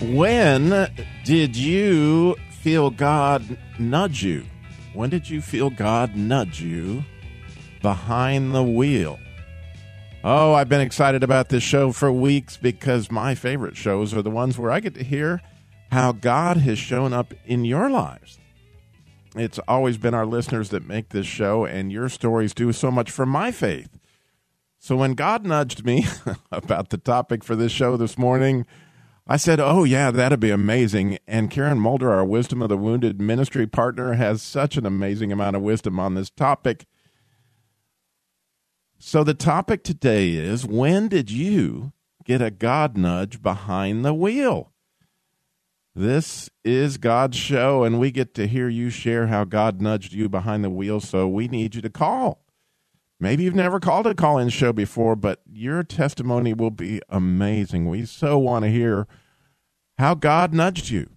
When did you feel God nudge you? When did you feel God nudge you behind the wheel? Oh, I've been excited about this show for weeks because my favorite shows are the ones where I get to hear how God has shown up in your lives. It's always been our listeners that make this show, and your stories do so much for my faith. So when God nudged me about the topic for this show this morning, I said, Oh, yeah, that'd be amazing. And Karen Mulder, our Wisdom of the Wounded ministry partner, has such an amazing amount of wisdom on this topic. So, the topic today is when did you get a God nudge behind the wheel? This is God's show, and we get to hear you share how God nudged you behind the wheel. So, we need you to call. Maybe you've never called a call in show before, but your testimony will be amazing. We so want to hear how God nudged you.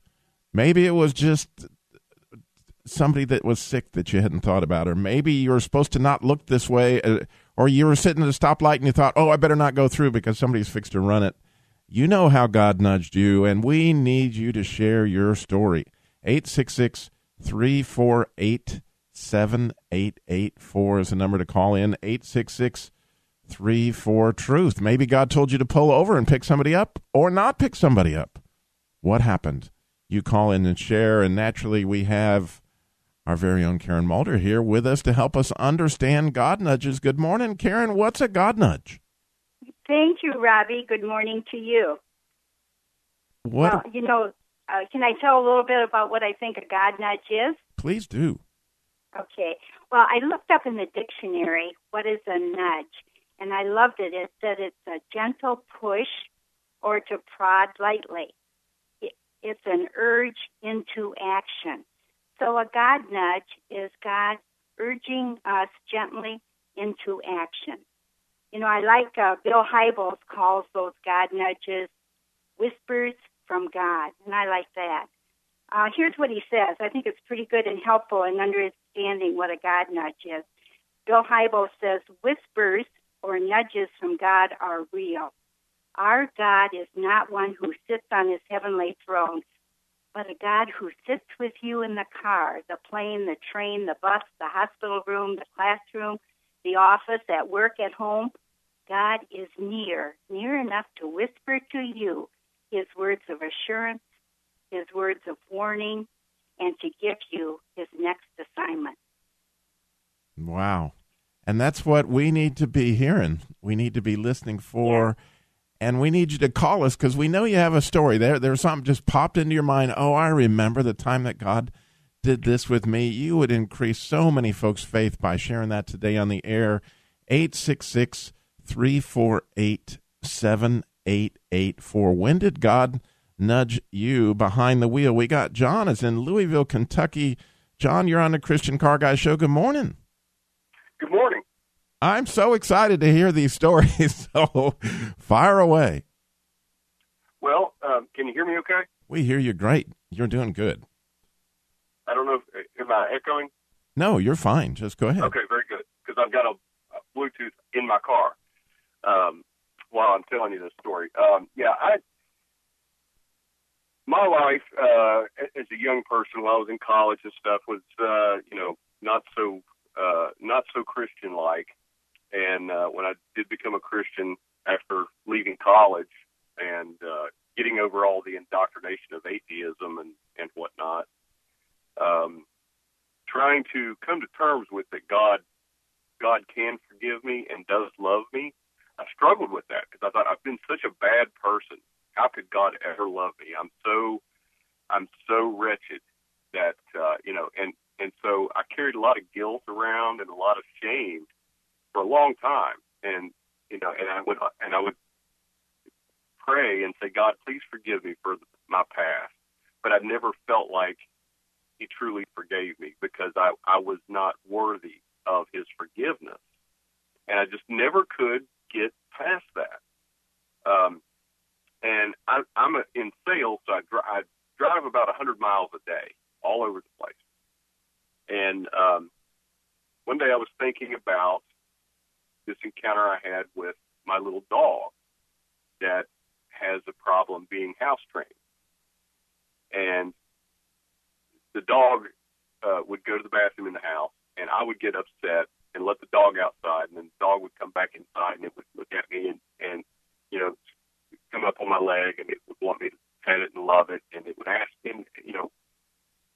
Maybe it was just somebody that was sick that you hadn't thought about, or maybe you were supposed to not look this way, uh, or you were sitting at a stoplight and you thought, oh, I better not go through because somebody's fixed to run it. You know how God nudged you, and we need you to share your story. 866 348 7884 is the number to call in. 866 34 Truth. Maybe God told you to pull over and pick somebody up or not pick somebody up. What happened? You call in and share, and naturally, we have our very own Karen Mulder here with us to help us understand God nudges. Good morning, Karen. What's a God nudge? Thank you, Robbie. Good morning to you. What? Well, you know, uh, can I tell a little bit about what I think a God nudge is? Please do. Okay. Well, I looked up in the dictionary what is a nudge, and I loved it. It said it's a gentle push or to prod lightly. It, it's an urge into action. So a God nudge is God urging us gently into action. You know, I like uh, Bill Hybels calls those God nudges whispers from God, and I like that. Uh, here's what he says. I think it's pretty good and helpful in understanding what a God nudge is. Bill Hybels says whispers or nudges from God are real. Our God is not one who sits on his heavenly throne, but a God who sits with you in the car, the plane, the train, the bus, the hospital room, the classroom, the office, at work, at home. God is near, near enough to whisper to you his words of assurance, his words of warning, and to give you his next assignment. Wow. And that's what we need to be hearing. We need to be listening for. Yeah. And we need you to call us because we know you have a story. There, there's something just popped into your mind. Oh, I remember the time that God did this with me. You would increase so many folks' faith by sharing that today on the air. 866 348 7884. When did God nudge you behind the wheel. We got John is in Louisville, Kentucky. John, you're on the Christian Car Guy Show. Good morning. I'm so excited to hear these stories. So fire away. Well, um, can you hear me okay? We hear you great. You're doing good. I don't know if am I echoing? No, you're fine. Just go ahead. Okay, very good. Because I've got a, a, Bluetooth in my car um, while I'm telling you this story. Um, yeah, I my life uh, as a young person, while I was in college and stuff, was uh, you know not so uh, not so Christian like. And uh, when I did become a Christian after leaving college and uh, getting over all the indoctrination of atheism and and whatnot, um, trying to come to terms with that God God can forgive me and does love me, I struggled with that because I thought I've been such a bad person how could God ever love me? I'm so I'm so wretched that uh, you know, and and so I carried a lot of guilt around and a lot of shame for a long time, and you know, and I would and I would pray and say, God, please forgive me for my past. but I never felt like he truly forgave me because I, I was not worthy of his forgiveness. And I just never could get past that. Um, and I, I'm a, in sales, so I, dri- I drive about 100 miles a day all over the place. And um, one day I was thinking about this encounter I had with my little dog that has a problem being house trained. And the dog uh, would go to the bathroom in the house, and I would get upset and let the dog outside, and then the dog would come back inside, and it would look at me and, and you know, come up on my leg, and it would want me to pet it and love it, and it would ask, and you know,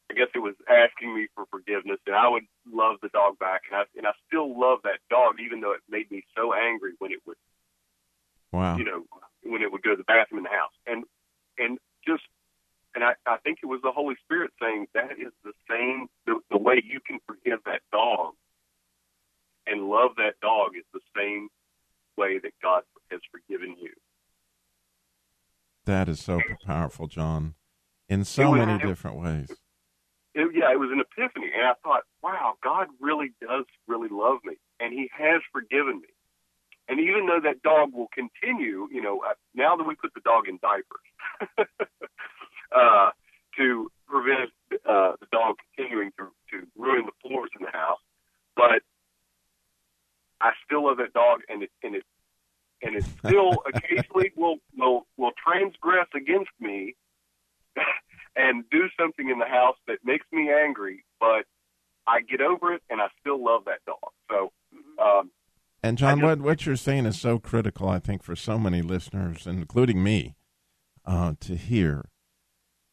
I guess it was asking me for forgiveness, and I would love the dog back, and I and I still love that dog, even though it made me so angry when it would, wow, you know, when it would go to the bathroom in the house, and and just, and I I think it was the Holy Spirit saying that is the same the, the way you can forgive that dog and love that dog is the same way that God has forgiven you. That is so powerful, John, in so was- many different ways. It, yeah, it was an epiphany, and I thought, wow, God really does really love me, and He has forgiven me. And even though that dog will continue, you know, uh, now that we put the dog in diapers uh, to prevent uh, the dog continuing to, to ruin the floors in the house, but I still love that dog, and it and it and it still occasionally will will will transgress against me and do something in the house that makes me angry, but I get over it and I still love that dog. So, um, And John, just- what what you're saying is so critical, I think, for so many listeners, including me, uh, to hear,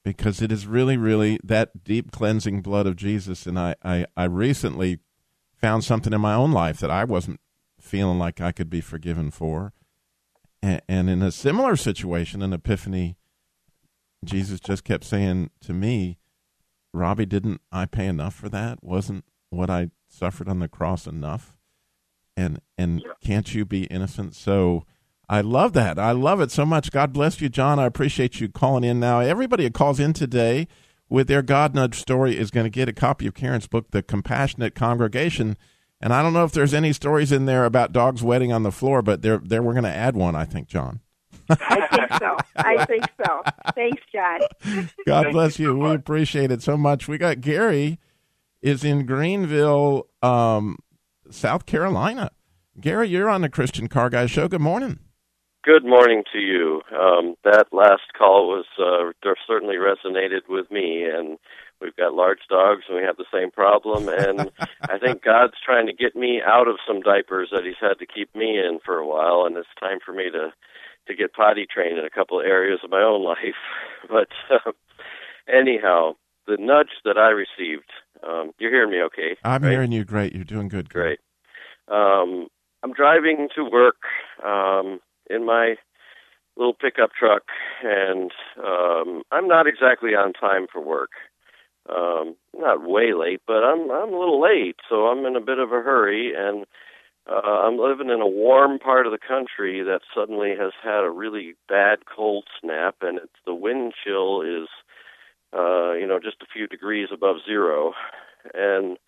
because it is really, really that deep cleansing blood of Jesus. And I, I, I recently found something in my own life that I wasn't feeling like I could be forgiven for, and, and in a similar situation, an epiphany, Jesus just kept saying to me, "Robbie, didn't I pay enough for that? Wasn't what I suffered on the cross enough?" and and can't you be innocent? So i love that. I love it so much. God bless you john. I appreciate you calling in now. Everybody who calls in today with their god nudge story is going to get a copy of karen's book the compassionate congregation. And i don't know if there's any stories in there about dogs wetting on the floor but there there we're going to add one i think john I think so. I think so. Thanks, John. god Thank bless you you so we appreciate it so much we got gary is in greenville um, south carolina gary you're on the christian car guy show good morning Good morning to you. Um, that last call was uh, certainly resonated with me, and we've got large dogs, and we have the same problem. And I think God's trying to get me out of some diapers that He's had to keep me in for a while, and it's time for me to to get potty trained in a couple of areas of my own life. But uh, anyhow, the nudge that I received, um, you're hearing me, okay? I'm right? hearing you great. You're doing good. Great. Um, I'm driving to work um, in my little pickup truck, and um, I'm not exactly on time for work. Um, not way late, but I'm I'm a little late, so I'm in a bit of a hurry, and uh, I'm living in a warm part of the country that suddenly has had a really bad cold snap, and it's the wind chill is, uh, you know, just a few degrees above zero, and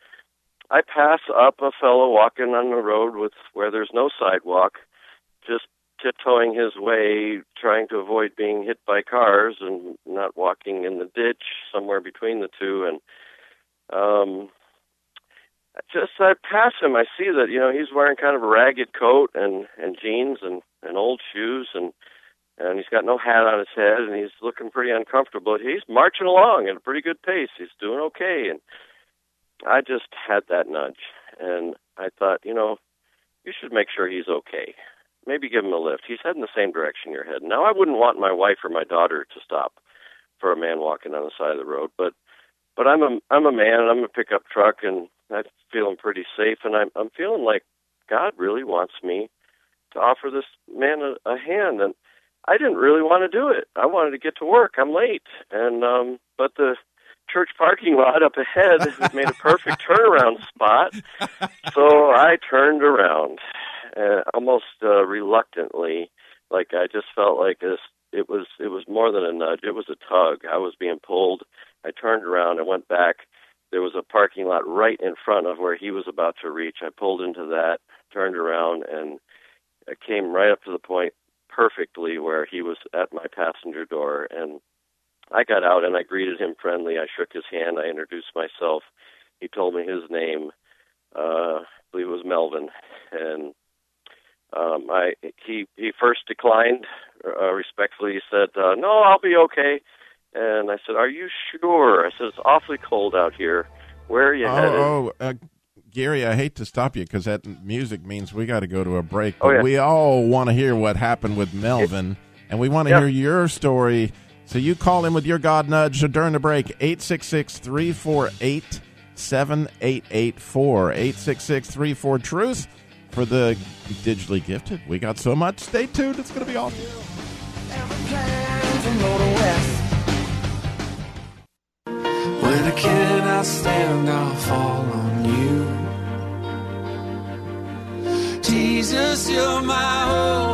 I pass up a fellow walking on the road with where there's no sidewalk, just tiptoeing his way, trying to avoid being hit by cars and not walking in the ditch somewhere between the two. And um, just I pass him, I see that you know he's wearing kind of a ragged coat and and jeans and and old shoes and and he's got no hat on his head and he's looking pretty uncomfortable. He's marching along at a pretty good pace. He's doing okay and I just had that nudge, and I thought, you know, you should make sure he's okay. Maybe give him a lift. He's heading the same direction you're heading. Now, I wouldn't want my wife or my daughter to stop for a man walking on the side of the road, but but I'm a I'm a man, and I'm a pickup truck, and I'm feeling pretty safe, and I'm I'm feeling like God really wants me to offer this man a, a hand, and I didn't really want to do it. I wanted to get to work. I'm late, and um, but the church parking lot up ahead has made a perfect turnaround spot. So I turned around, uh, almost uh, reluctantly, like I just felt like this. it was it was more than a nudge. It was a tug. I was being pulled. I turned around and went back. There was a parking lot right in front of where he was about to reach. I pulled into that, turned around, and I came right up to the point perfectly where he was at my passenger door. And I got out and I greeted him friendly. I shook his hand. I introduced myself. He told me his name. Uh, I believe it was Melvin, and um, I he he first declined uh, respectfully. He said, uh, "No, I'll be okay." And I said, "Are you sure?" I said, "It's awfully cold out here. Where are you oh, headed?" Oh, uh, Gary, I hate to stop you because that music means we got to go to a break. Oh, yeah. we all want to hear what happened with Melvin, and we want to Yeah. hear your story. So you call in with your God nudge during the break, 866 348 7884. 866 34 Truth for the digitally gifted. We got so much. Stay tuned. It's going to be awesome. I cannot stand, I'll fall on you. Jesus, you're my hope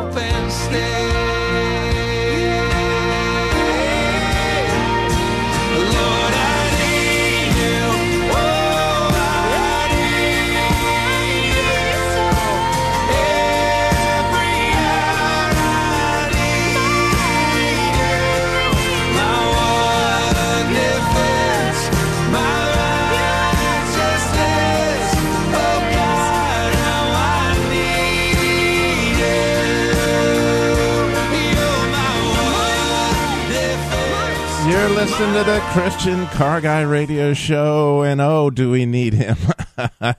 defense. To the Christian Car Guy Radio Show, and oh, do we need him?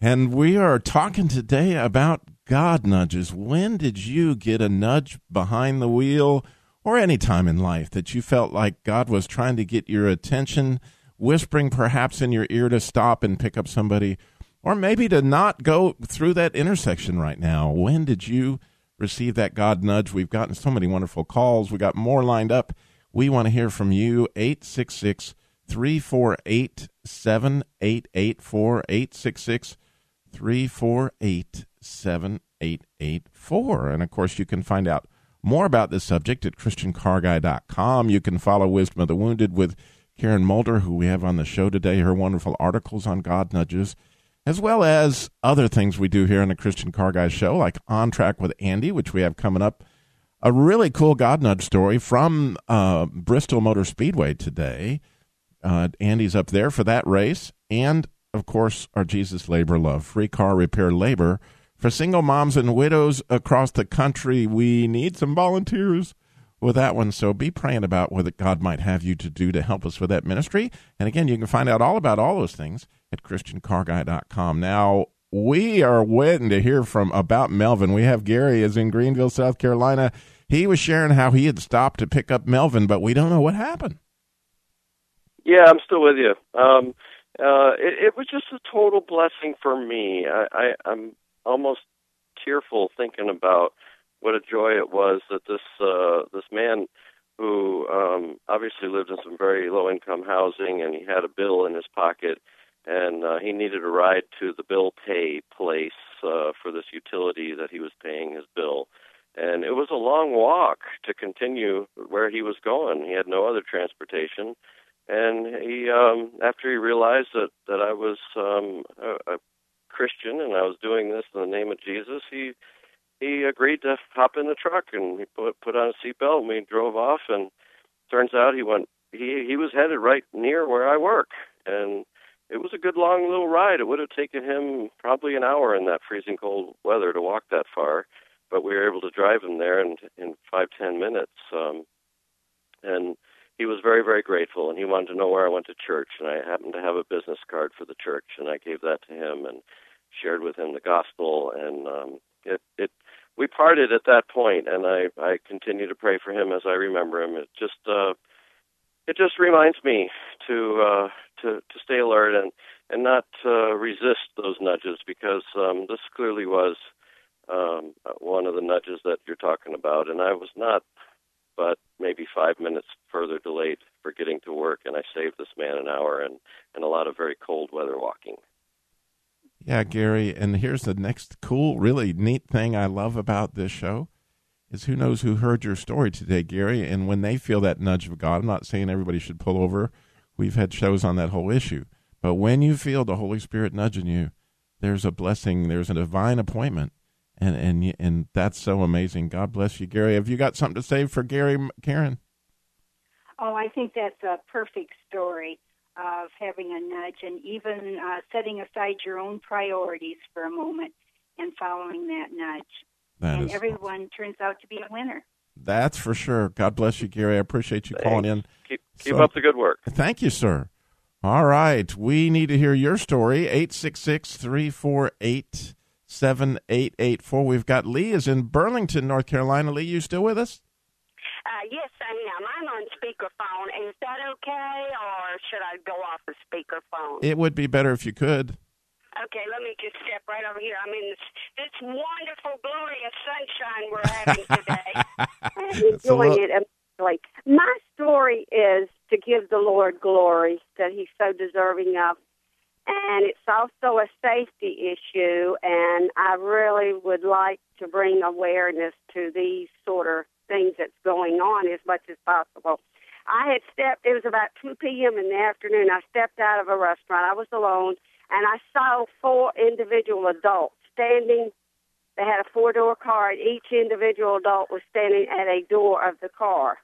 and we are talking today about God nudges. When did you get a nudge behind the wheel, or any time in life that you felt like God was trying to get your attention, whispering perhaps in your ear to stop and pick up somebody, or maybe to not go through that intersection right now? When did you receive that God nudge? We've gotten so many wonderful calls. We got more lined up. We want to hear from you. 866 348 7884. 866 348 7884. And of course, you can find out more about this subject at ChristianCarGuy.com. You can follow Wisdom of the Wounded with Karen Mulder, who we have on the show today, her wonderful articles on God nudges, as well as other things we do here on the Christian Car Guy show, like On Track with Andy, which we have coming up a really cool God nudge story from uh, Bristol Motor Speedway today. Uh, Andy's up there for that race. And, of course, our Jesus Labor Love, free car repair labor for single moms and widows across the country. We need some volunteers with that one. So be praying about what God might have you to do to help us with that ministry. And again, you can find out all about all those things at ChristianCarGuy.com. Now, we are waiting to hear from about Melvin. We have Gary is in Greenville, South Carolina. He was sharing how he had stopped to pick up Melvin, but we don't know what happened. Yeah, I'm still with you. Um, uh, it, it was just a total blessing for me. I, I, I'm almost tearful thinking about what a joy it was that this uh, this man who um, obviously lived in some very low income housing and he had a bill in his pocket and uh, he needed a ride to the bill pay place uh, for this utility that he was paying his bill. And it was a long walk to continue where he was going. He had no other transportation and he um after he realized that that I was um a, a Christian and I was doing this in the name of Jesus, he he agreed to hop in the truck and he put put on a seatbelt and we drove off and turns out he went he he was headed right near where I work and it was a good long little ride. It would have taken him probably an hour in that freezing cold weather to walk that far, we were able to drive him there in in five ten minutes. Um, and he was very very grateful and he wanted to know where I went to church and I happened to have a business card for the church and I gave that to him and shared with him the gospel and um it it we parted at that point and I I continue to pray for him as I remember him it just uh it just reminds me to uh to to stay alert and and not uh resist those nudges because um this clearly was um one of the nudges that you're talking about and I was not but maybe five minutes further delayed for getting to work, and I saved this man an hour and, and a lot of very cold weather walking. Yeah, Gary. And here's the next cool, really neat thing I love about this show is who knows who heard your story today, Gary, and when they feel that nudge of God, I'm not saying everybody should pull over. We've had shows on that whole issue. But when you feel the Holy Spirit nudging you, there's a blessing, there's a divine appointment. And and and that's so amazing. God bless you, Gary. Have you got something to say for Gary, Karen? Oh, I think that's a perfect story of having a nudge and even uh, setting aside your own priorities for a moment and following that nudge. That and is everyone turns out to be a winner. That's for sure. God bless you, Gary. I appreciate you Thanks. calling in. Keep keep So- up the good work. Thank you, sir. All right. We need to hear your story. 866 348 7884. We've got Lee is in Burlington, North Carolina. Lee, you still with us? Uh, yes, I am. I'm on speakerphone. Is that okay, or should I go off the speakerphone? It would be better if you could. Okay, let me just step right over here. I'm in this, this wonderful, glorious sunshine we're having today. I'm enjoying lo- it immensely. My story is to give the Lord glory that He's so deserving of. And it's also a safety issue, and I really would like to bring awareness to these sort of things that's going on as much as possible. I had stepped, it was about 2 p.m. in the afternoon. I stepped out of a restaurant. I was alone, and I saw four individual adults standing. They had a four door car, and each individual adult was standing at a door of the car.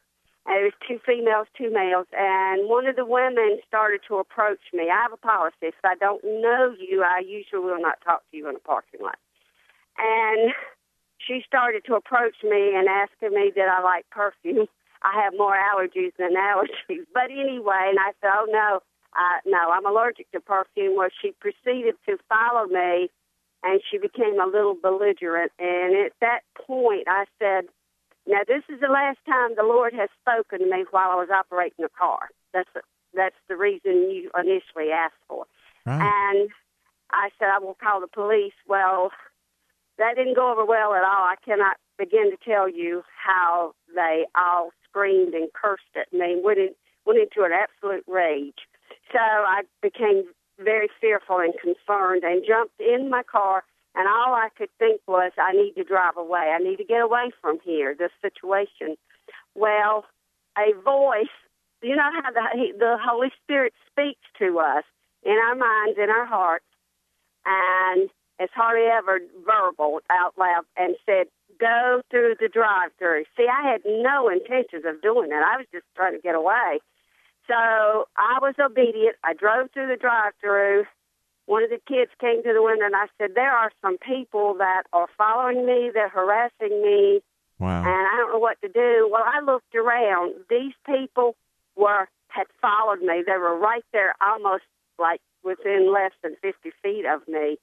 It was two females, two males, and one of the women started to approach me. I have a policy. If I don't know you, I usually will not talk to you in a parking lot. And she started to approach me and asking me did I like perfume. I have more allergies than allergies. But anyway, and I said, oh no, uh, no, I'm allergic to perfume. Well, she proceeded to follow me, and she became a little belligerent. And at that point, I said, now this is the last time the Lord has spoken to me while I was operating the car. That's the, that's the reason you initially asked for. Right. And I said, I will call the police. Well, that didn't go over well at all. I cannot begin to tell you how they all screamed and cursed at me, went, in, went into an absolute rage. So I became very fearful and concerned and jumped in my car. And all I could think was, I need to drive away. I need to get away from here, this situation. Well, a voice, you know how the, the Holy Spirit speaks to us in our minds, in our hearts, and it's hardly ever verbal out loud, and said, Go through the drive through. See, I had no intentions of doing that. I was just trying to get away. So I was obedient. I drove through the drive through. One of the kids came to the window and I said, There are some people that are following me, they're harassing me, Wow. and I don't know what to do. Well, I looked around. These people were had followed me. They were right there, almost like within less than 50 feet of me.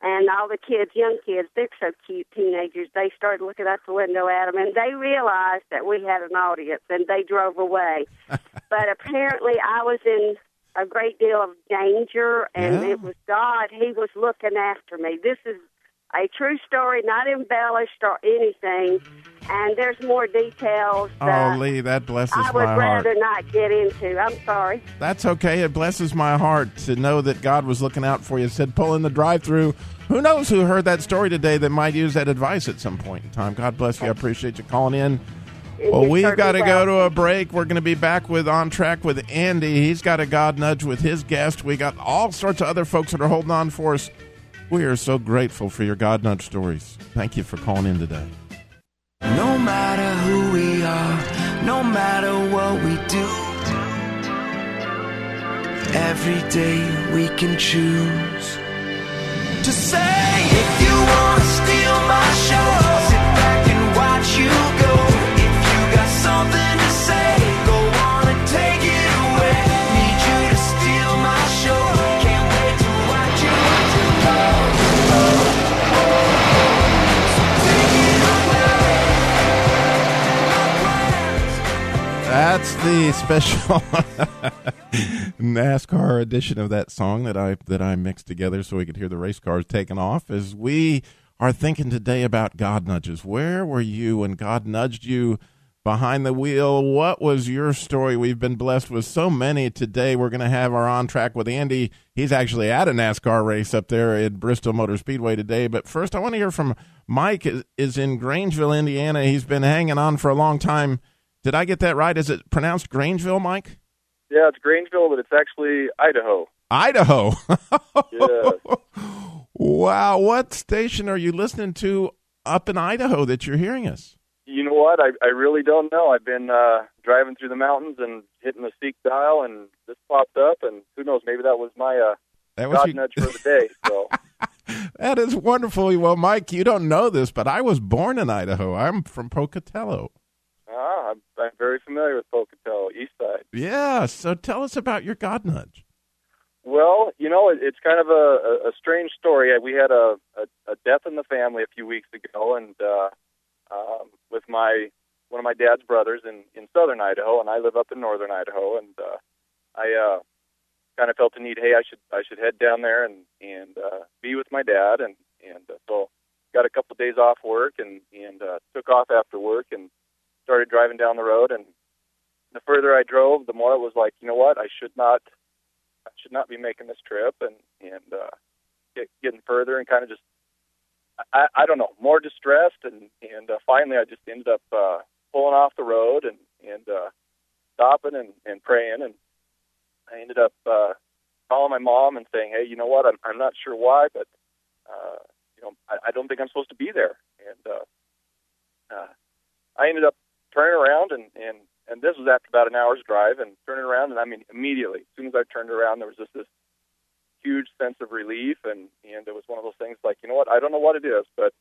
And all the kids, young kids, they're so cute, teenagers, they started looking out the window at them, and they realized that we had an audience, and they drove away. but apparently, I was in a great deal of danger, and Yeah. it was God. He was looking after me. This is a true story, not embellished or anything. And there's more details Oh, that Lee, that blesses I would my heart. rather not get into. I'm sorry. That's okay. It blesses my heart to know that God was looking out for you. Said pull in the drive-through. Who knows who heard that story today that might use that advice at some point in time. God bless you. I appreciate you calling in. Well, we've got to go to a break. We're going to be back with On Track with Andy. He's got a God nudge with his guest. We got all sorts of other folks that are holding on for us. We are so grateful for your God nudge stories. Thank you for calling in today. No matter who we are, no matter what we do, every day we can choose to say, if you want to steal my show, That's the special NASCAR edition of that song that I that I mixed together so we could hear the race cars taking off as we are thinking today about God nudges. Where were you when God nudged you behind the wheel. What was your story? We've been blessed with so many today. We're going to have our on track with Andy. He's actually at a NASCAR race up there at Bristol Motor Speedway today. But first, I want to hear from Mike. Is, is in Grangeville, Indiana. He's been hanging on for a long time. Did I get that right? Is it pronounced Grangeville, Mike? Yeah, it's Grangeville, but it's actually Idaho. Idaho. Yeah. wow. What station are you listening to up in Idaho that you're hearing us? You know what? I I really don't know. I've been uh driving through the mountains and hitting the seek dial, and this popped up, and who knows? Maybe that was my uh That was God you- nudge for the day. So That is wonderful. Well, Mike, you don't know this, but I was born in Idaho. I'm from Pocatello. ah, I'm, I'm very familiar with Pocatello, East Side. Yeah. So tell us about your God nudge. Well, you know, it, it's kind of a, a, a strange story. We had a, a, a death in the family a few weeks ago, and uh, um, with my one of my dad's brothers in in southern Idaho, and I live up in northern Idaho, and uh, I uh, kind of felt the need. Hey, I should I should head down there and and uh, be with my dad, and and uh, so got a couple of days off work, and and uh, took off after work, and started driving down the road, and the further I drove, the more it was like, you know what, I should not I should not be making this trip and and uh, get, getting further and kind of just I, I don't know more distressed and and uh, finally I just ended up uh, pulling off the road and and uh, stopping and and praying and I ended up uh, calling my mom and saying hey you know what? I'm I'm not sure why but uh, you know I, I don't think I'm supposed to be there. And uh, uh, I ended up turning around and and and this was after about an hour's drive and turning around and I mean immediately as soon as I turned around there was just this huge sense of relief and and it was one of those things like you know what? I don't know what it is but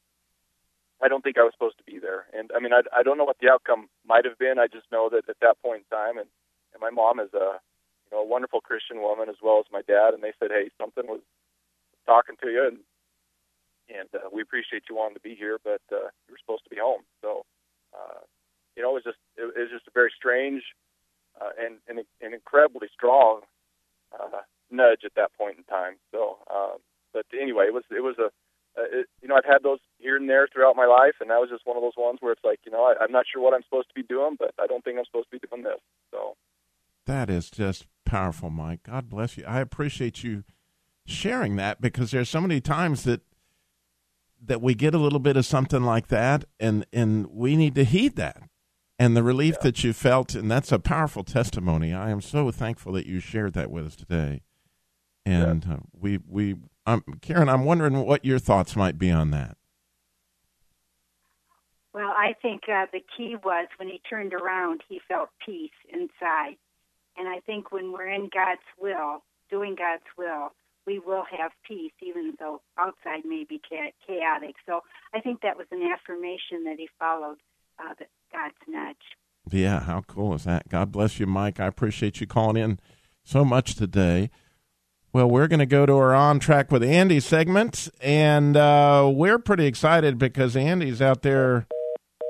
I don't think I was supposed to be there. And I mean I I don't know what the outcome might have been. I just know that at that point in time and and my mom is a you know a wonderful Christian woman as well as my dad and they said hey something was talking to you and and uh, we appreciate you wanting to be here but uh, you were supposed to be home. So uh, you know, it was just it, it was just a very strange uh, and, and an incredibly strong uh, nudge at that point in time. So, um, but anyway, it was it was a uh, it, you know I've had those here and there throughout my life, and that was just one of those ones where it's like you know I, I'm not sure what I'm supposed to be doing, but I don't think I'm supposed to be doing this. So That is just powerful, Mike. God bless you. I appreciate you sharing that because there's so many times that that we get a little bit of something like that and and we need to heed that. And the relief that you felt and that's a powerful testimony. I am so thankful that you shared that with us today. And uh, we we um, Karen, I'm wondering what your thoughts might be on that. Well, I think uh, the key was when he turned around, he felt peace inside. And I think when we're in God's will, doing God's will, we will have peace, even though outside may be chaotic. So I think that was an affirmation that he followed uh, the, God's nudge. Yeah, how cool is that? God bless you, Mike. I appreciate you calling in so much today. Well, we're going to go to our on track with Andy segment, and uh, we're pretty excited because Andy's out there.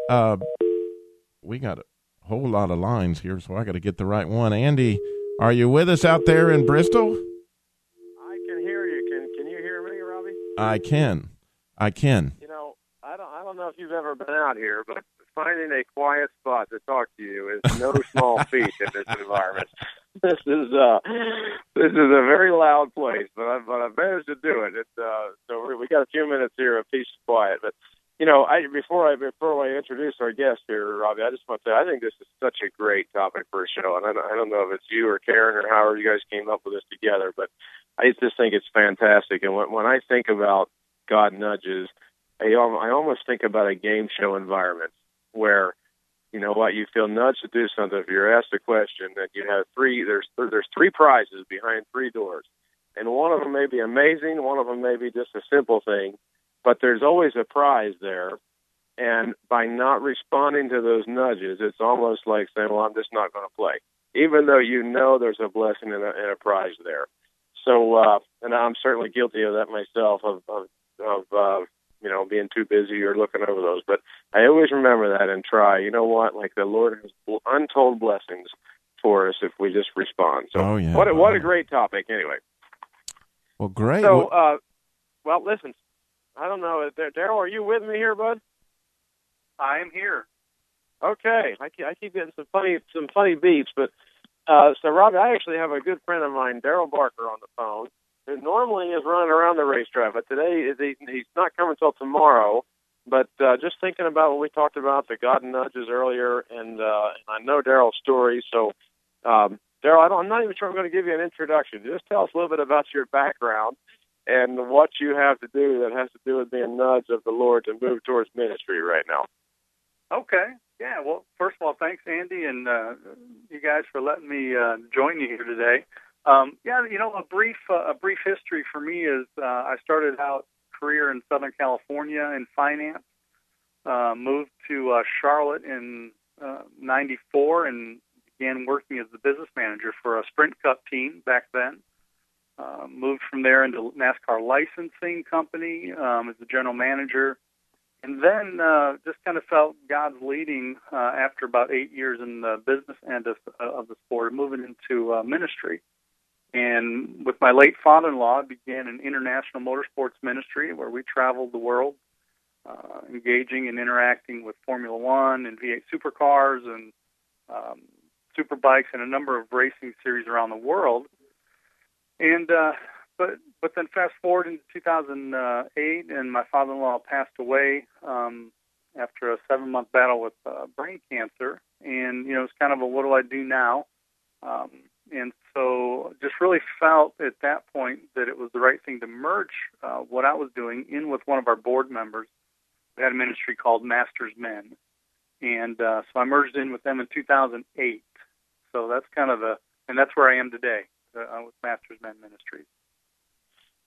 Uh, we got a whole lot of lines here, so I got to get the right one. Andy, are you with us out there in Bristol? I can hear you. Can Can you hear me, Robbie? I can. I can. You know, I don't. I don't know if you've ever been out here, but finding a quiet spot to talk to you is no small feat in this environment. This is uh, this is a very loud place, but I but I managed to do it. It's uh, so we got a few minutes here of peace and quiet, but. You know, I before I before I introduce our guest here, Robbie, I just want to say I think this is such a great topic for a show, and I don't, I don't know if it's you or Karen or however you guys came up with this together, but I just think it's fantastic. And when, when I think about God nudges, I, I almost think about a game show environment where, you know what, you feel nudged to do something. If you're asked a question, that you have three, there's there's three prizes behind three doors, and one of them may be amazing, one of them may be just a simple thing, but there's always a prize there. And by not responding to those nudges, it's almost like saying, "Well, I'm just not going to play," even though you know there's a blessing and a, and a prize there. So, uh, and I'm certainly guilty of that myself of of, of uh, you know being too busy or looking over those. But I always remember that and try. You know what? Like the Lord has untold blessings for us if we just respond. So, Oh, yeah. what a, what a great topic. Anyway, Well, great. so Well, uh, well, listen. I don't know, Daryl, are you with me here, bud? I am here. Okay, I keep, I keep getting some funny some funny beeps, but uh, so Robbie, I actually have a good friend of mine, Daryl Barker, on the phone, who normally is running around the racetrack, but today he's not coming until tomorrow. But uh, just thinking about what we talked about, the God nudges earlier, and, uh, I know Daryl's story. So, um, Daryl, I'm not even sure I'm going to give you an introduction. Just tell us a little bit about your background and what you have to do that has to do with being nudged of the Lord to move towards ministry right now. Okay. Yeah. Well, first of all, thanks, Andy, and uh, you guys for letting me uh, join you here today. Um, yeah, you know, a brief uh, a brief history for me is uh, I started out career in Southern California in finance. Uh, moved to uh, Charlotte in '94 uh, and began working as the business manager for a Sprint Cup team back then. Uh, moved from there into NASCAR licensing company um, as the general manager, and then uh, just kind of felt God's leading uh, after about eight years in the business end of, uh, of the sport, moving into uh, ministry. And with my late father-in-law, I began an international motorsports ministry where we traveled the world, uh, engaging and interacting with Formula One and V8 supercars and um, superbikes and a number of racing series around the world. And uh, but but then fast forward into 2008, and my father-in-law passed away um, after a seven-month battle with uh, brain cancer. And you know, it's kind of a what do I do now? Um, and so just really felt at that point that it was the right thing to merge uh, what I was doing in with one of our board members. We had a ministry called Masters Men, and uh, so I merged in with them in 2008. So that's kind of the, and that's where I am today uh, with Masters Men Ministries.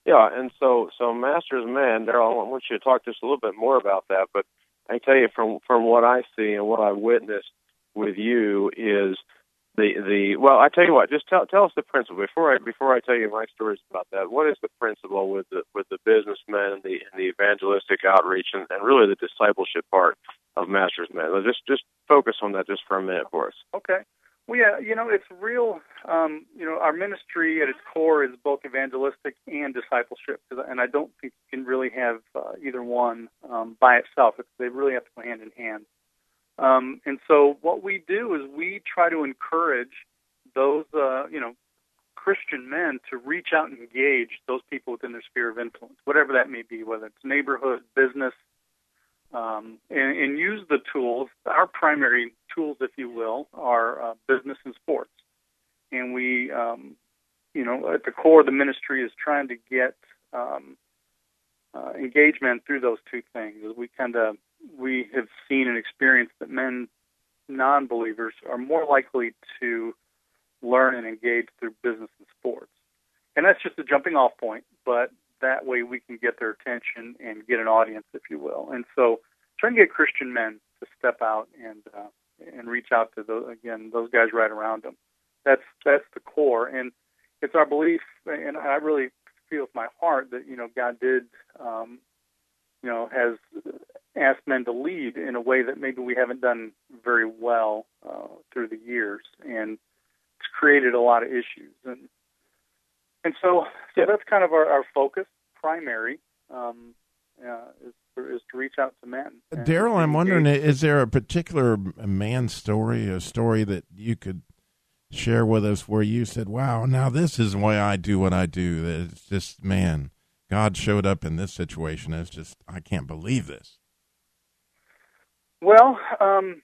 Yeah, and so so Masters Men, Daryl, I want you to talk just a little bit more about that. But I tell you from from what I see and what I've witnessed with you is the the well I tell you what just tell tell us the principle. Before I before I tell you my stories about that what is the principle with the with the businessmen and the and the evangelistic outreach and, and really the discipleship part of Masters Men? Just just focus on that just for a minute for us. Okay. Well yeah you know it's real um, you know our ministry at its core is both evangelistic and discipleship and I don't think you can really have uh, either one um, by itself. They really have to go hand in hand um, and so what we do is we try to encourage those, uh, you know, Christian men to reach out and engage those people within their sphere of influence, whatever that may be, whether it's neighborhood, business, um, and, and use the tools. Our primary tools, if you will, are uh, business and sports. And we, um, you know, at the core of the ministry is trying to get um, uh, engagement through those two things. We kind of we have seen and experienced that men, non believers, are more likely to learn and engage through business and sports. And that's just a jumping off point, but that way we can get their attention and get an audience, if you will. And so trying to get Christian men to step out and uh, and reach out to those again those guys right around them. That's that's the core, and it's our belief, and I really feel with my heart that you know God did, um, you know, has ask men to lead in a way that maybe we haven't done very well uh, through the years, and it's created a lot of issues. And and so, so yeah. that's kind of our, our focus, primary, um, uh, is, is to reach out to men. Daryl, I'm wondering, is there a particular man story, a story that you could share with us where you said, "Wow, now this is why I do what I do." It's just man. God showed up in this situation. It's just I can't believe this. Well, um,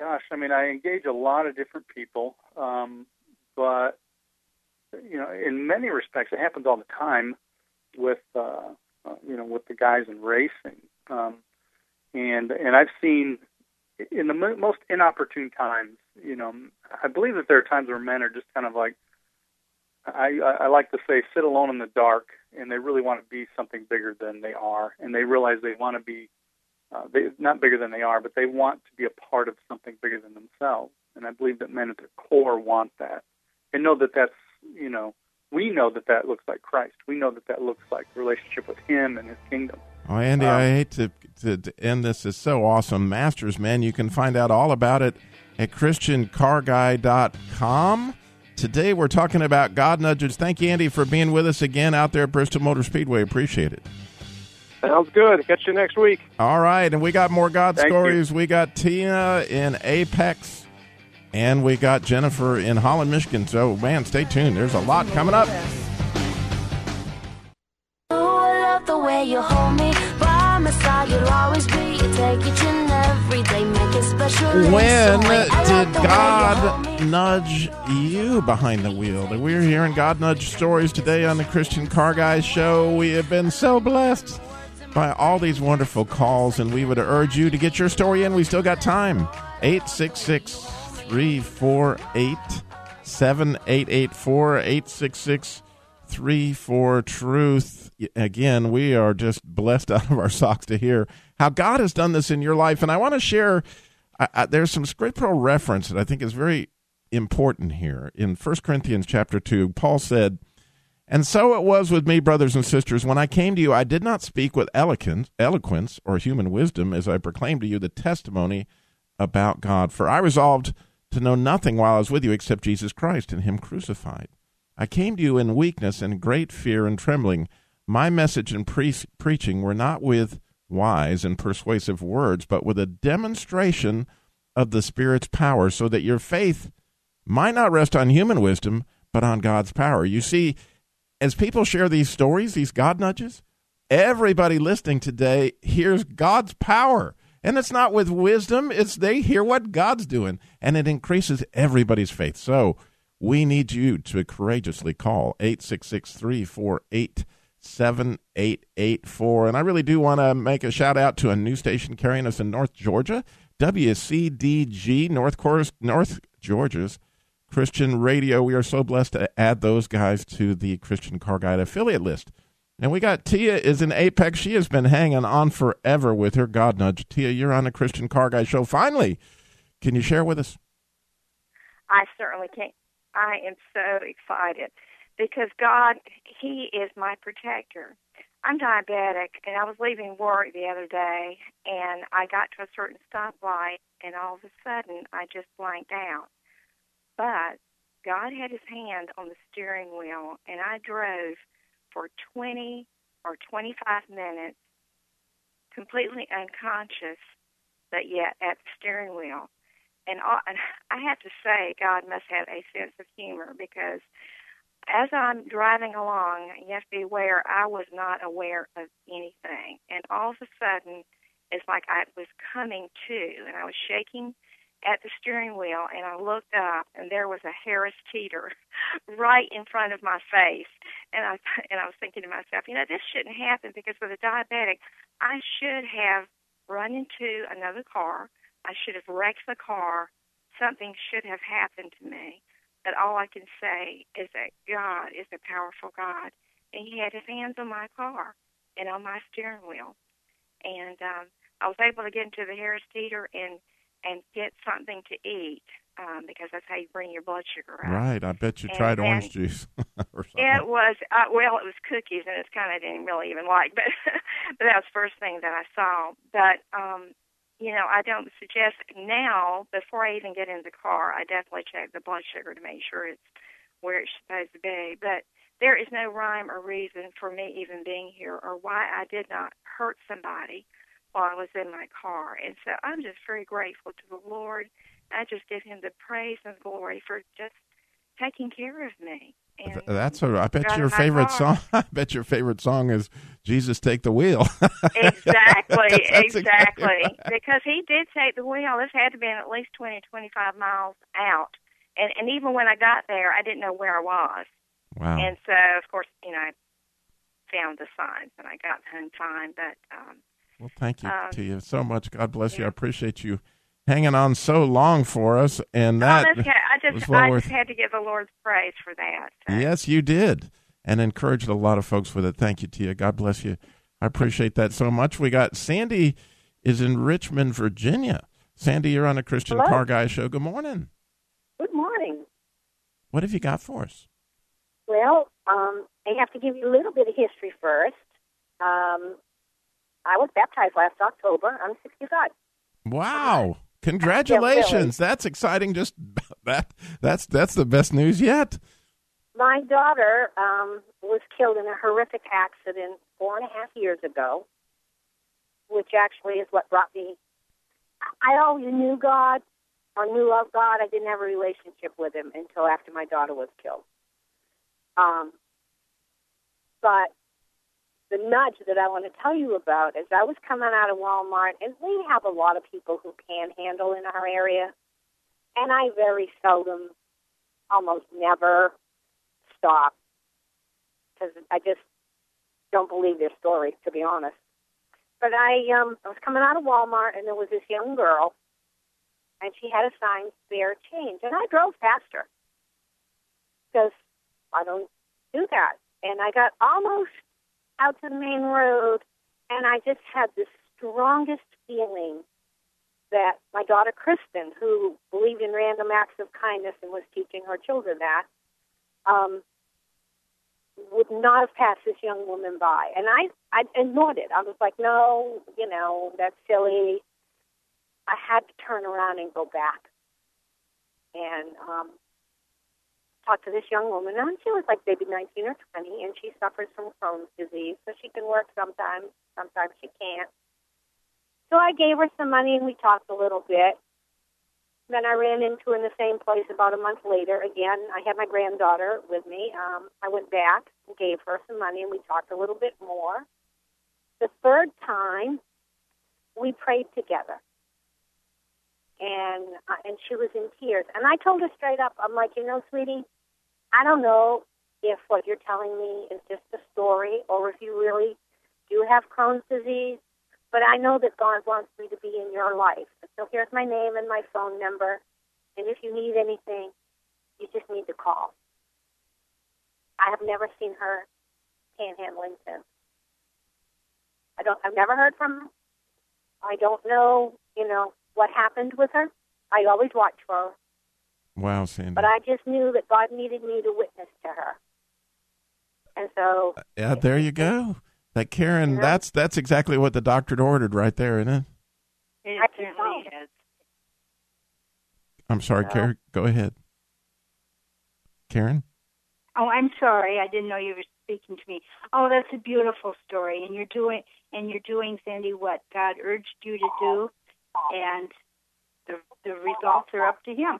gosh, I mean, I engage a lot of different people, um, but you know, in many respects, it happens all the time with uh, uh, you know with the guys in racing, um, and and I've seen in the most inopportune times. You know, I believe that there are times where men are just kind of like I, I like to say sit alone in the dark and they really want to be something bigger than they are and they realize they want to be uh, they, not bigger than they are, but they want to be a part of something bigger than themselves. And I believe that men at their core want that and know that that's, you know, we know that that looks like Christ. We know that that looks like relationship with Him and His kingdom. Oh, Andy, um, I hate to, to, to end this. It's so awesome. Masters Men, you can find out all about it at ChristianCarGuy.com. Today we're talking about God nudges. Thank you, Andy, for being with us again out there at Bristol Motor Speedway. Appreciate it. Sounds good. Catch you next week. All right, and we got more God Thank stories. We got Tina in Apex, and we got Jennifer in Holland, Michigan. So, man, stay tuned. There's a lot coming up. I love the way you hold me. By my side, you'll always be. You take each and every day, make it special. When some way. I love did the you God nudge you behind the wheel? We're hearing God nudge stories today on the Christian Car Guys show. We have been so blessed by all these wonderful calls, and we would urge you to get your story in. We still got time. 866 348 7884 866 34 Truth. Again, we are just blessed out of our socks to hear how God has done this in your life. And I want to share, I, I, there's some scriptural reference that I think is very important here. In 1 Corinthians chapter 2, Paul said, And so it was with me, brothers and sisters, when I came to you, I did not speak with eloquence, or human wisdom as I proclaimed to you the testimony about God. For I resolved to know nothing while I was with you except Jesus Christ and Him crucified. I came to you in weakness and great fear and trembling. My message and pre- preaching were not with wise and persuasive words, but with a demonstration of the Spirit's power, so that your faith might not rest on human wisdom, but on God's power. You see, as people share these stories, these God nudges, everybody listening today hears God's power. And it's not with wisdom, it's they hear what God's doing, and it increases everybody's faith. So we need you to courageously call 866 348 7884. And I really do want to make a shout out to a new station carrying us in North Georgia, WCDG, North, North Georgia's Christian Radio. We are so blessed to add those guys to the Christian Car Guy affiliate list. And we got Tia is in Apex. She has been hanging on forever with her God nudge. Tia, you're on the Christian Car Guy show. Finally, can you share with us? I certainly can. I am so excited because God, He is my protector. I'm diabetic, and I was leaving work the other day, and I got to a certain stoplight, and all of a sudden, I just blanked out. But God had His hand on the steering wheel, and I drove for 20 or 25 minutes, completely unconscious, but yet at the steering wheel. And I have to say, God must have a sense of humor because as I'm driving along, you have to be aware I was not aware of anything. And all of a sudden, it's like I was coming to, and I was shaking at the steering wheel, and I looked up, and there was a Harris Teeter right in front of my face. And I and I was thinking to myself, you know, this shouldn't happen because with a diabetic, I should have run into another car. I should have wrecked the car. Something should have happened to me. But all I can say is that God is a powerful God, and He had His hands on my car and on my steering wheel, and um, I was able to get into the Harris Teeter and and get something to eat um, because that's how you bring your blood sugar up. Right. I bet you And tried orange juice or something. It was uh, well, it was cookies, and it's kind of didn't really even like, but but that was the first thing that I saw. But um, you know, I don't suggest now before I even get in the car. I definitely check the blood sugar to make sure it's where it's supposed to be. But there is no rhyme or reason for me even being here or why I did not hurt somebody while I was in my car. And so I'm just very grateful to the Lord. I just give Him the praise and glory for just taking care of me. And Th- That's a, I bet your favorite car. song. I bet your favorite song is "Jesus Take the Wheel." exactly, exactly. right. Because he did take the wheel. This had to be at least twenty, twenty-five miles out. And and even when I got there, I didn't know where I was. Wow. And so, of course, you know, I found the signs and I got home fine. But um, Well, thank you Um, to you so much. God bless you. I appreciate you hanging on so long for us, and that oh, that's okay. I was just well I worth. just had to give the Lord praise for that. Yes, you did, and encouraged a lot of folks with it. Thank you, Tia. God bless you. I appreciate that so much. We got Sandy is in Richmond, Virginia. Sandy, you're on a Christian Hello. Car Guy show. Good morning. Good morning. What have you got for us? Well, um, I have to give you a little bit of history first. Um, I was baptized last October. I'm 65. Wow! Congratulations. That's exciting. Just that. That's that's the best news yet. My daughter um, was killed in a horrific accident four and a half years ago. which actually is what brought me. I I always knew God or knew of God. I didn't have a relationship with Him until after my daughter was killed. Um, but the nudge that I want to tell you about is I was coming out of Walmart, and we have a lot of people who panhandle in our area, and I very seldom, almost never, stop because I just don't believe their stories, to be honest. But I um I was coming out of Walmart and there was this young girl and she had a sign spare change and I drove faster because I don't do that. And I got almost out to the main road and I just had the strongest feeling that my daughter Kristen, who believed in random acts of kindness and was teaching her children that, um, would not have passed this young woman by. And I, I ignored it. I was like, no, you know, that's silly. I had to turn around and go back and um, talk to this young woman. And she was like maybe 19 or 20, and she suffers from Crohn's disease, so she can work sometimes, sometimes she can't. So I gave her some money, and we talked a little bit. Then I ran into in the same place about a month later. Again, I had my granddaughter with me. Um, I went back and gave her some money, and we talked a little bit more. The third time, we prayed together, and uh, and she was in tears. And I told her straight up, I'm like, you know, sweetie, I don't know if what you're telling me is just a story, or if you really do have Crohn's disease. But I know that God wants me to be in your life. So here's my name and my phone number. And if you need anything, you just need to call. I have never seen her panhandling since. I don't I've never heard from her. I don't know, you know, what happened with her. I always watch for her. Wow, Sandy. But I just knew that God needed me to witness to her. And so uh, yeah, there you go. That Karen, Yeah. that's that's exactly what the doctor ordered right there, isn't it? It I certainly is. I'm sorry, Yeah. Karen. Go ahead. Karen? Oh, I'm sorry. I didn't know you were speaking to me. Oh, that's a beautiful story, and you're doing and you're doing, Sandy, what God urged you to do, and the the results are up to Him.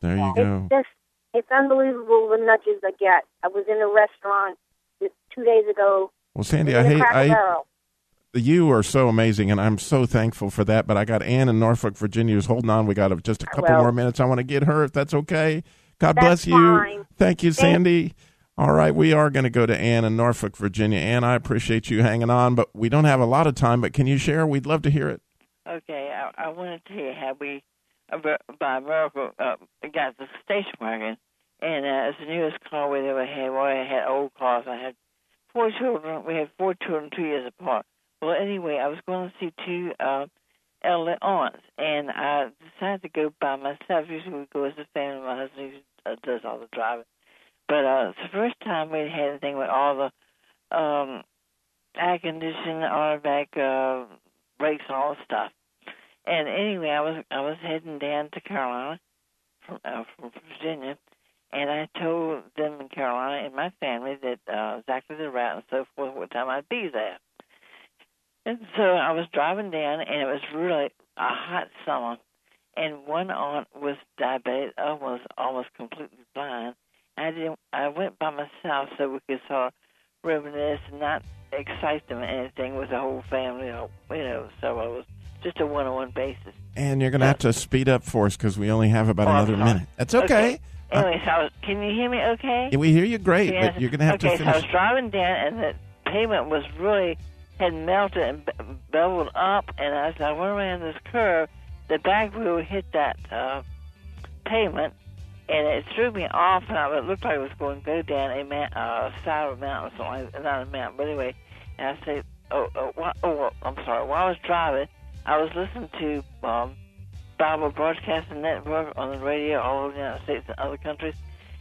There you go. it's just it's unbelievable the nudges I get. I was in a restaurant just two days ago. Well, Sandy, I hate Cracker I Barrel. you are so amazing, and I'm so thankful for that. But I got Ann in Norfolk, Virginia, who's holding on. We got just a couple more minutes. I want to get her, if that's okay. God That's bless you. fine. Thank you, Thank- Sandy. All right, we are going to go to Ann in Norfolk, Virginia. Ann, I appreciate you hanging on, but we don't have a lot of time. But can you share? We'd love to hear it. Okay, I, I want to tell you how we, bir- by miracle, uh, got the station wagon, and uh, it's the newest car we ever had. Well, I had old cars. I had four children. We had four children two years apart. Well, anyway, I was going to see two uh, elderly aunts, and I decided to go by myself. Usually we go as a family. My husband uh, does all the driving. But uh, it's the first time we had anything with all the um, air conditioning, automatic uh, brakes, and all the stuff. And anyway, I was I was heading down to Carolina from uh, from Virginia, and I told them in Carolina and my family that uh, exactly the route and so forth, what time I'd be there. And so I was driving down, and it was really a hot summer. And one aunt was diabetic, was almost completely blind. I didn't. I went by myself so we could sort of reminisce and not excite them or anything with the whole family. Or, you know, so I was just a one-on-one basis. And you're going to have to speed up for us because we only have about Oh, another minute. That's okay. Uh, Anyway, so can you hear me? Okay. Yeah, we hear you great, Yes. but you're going to have okay, to so I was driving down, and the pavement was really had melted and be- beveled up, and as I went around this curve, the back wheel hit that uh, pavement, and it threw me off, and I, it looked like it was going to go down a uh, side of a mountain, or something, not a mountain, but anyway. And I said, "Oh, oh, wha- oh, I'm sorry." While I was driving, I was listening to um, Bible Broadcasting Network on the radio all over the United States and other countries.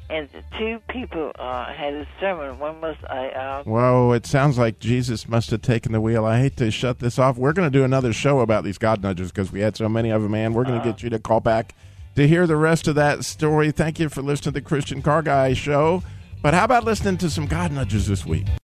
And two people uh, had a sermon. One was a uh, Whoa, it sounds like Jesus must have taken the wheel. I hate to shut this off. We're going to do another show about these God nudges because we had so many of them, man. We're going to Uh. get you to call back to hear the rest of that story. Thank you for listening to the Christian Car Guy show. But how about listening to some God nudges this week?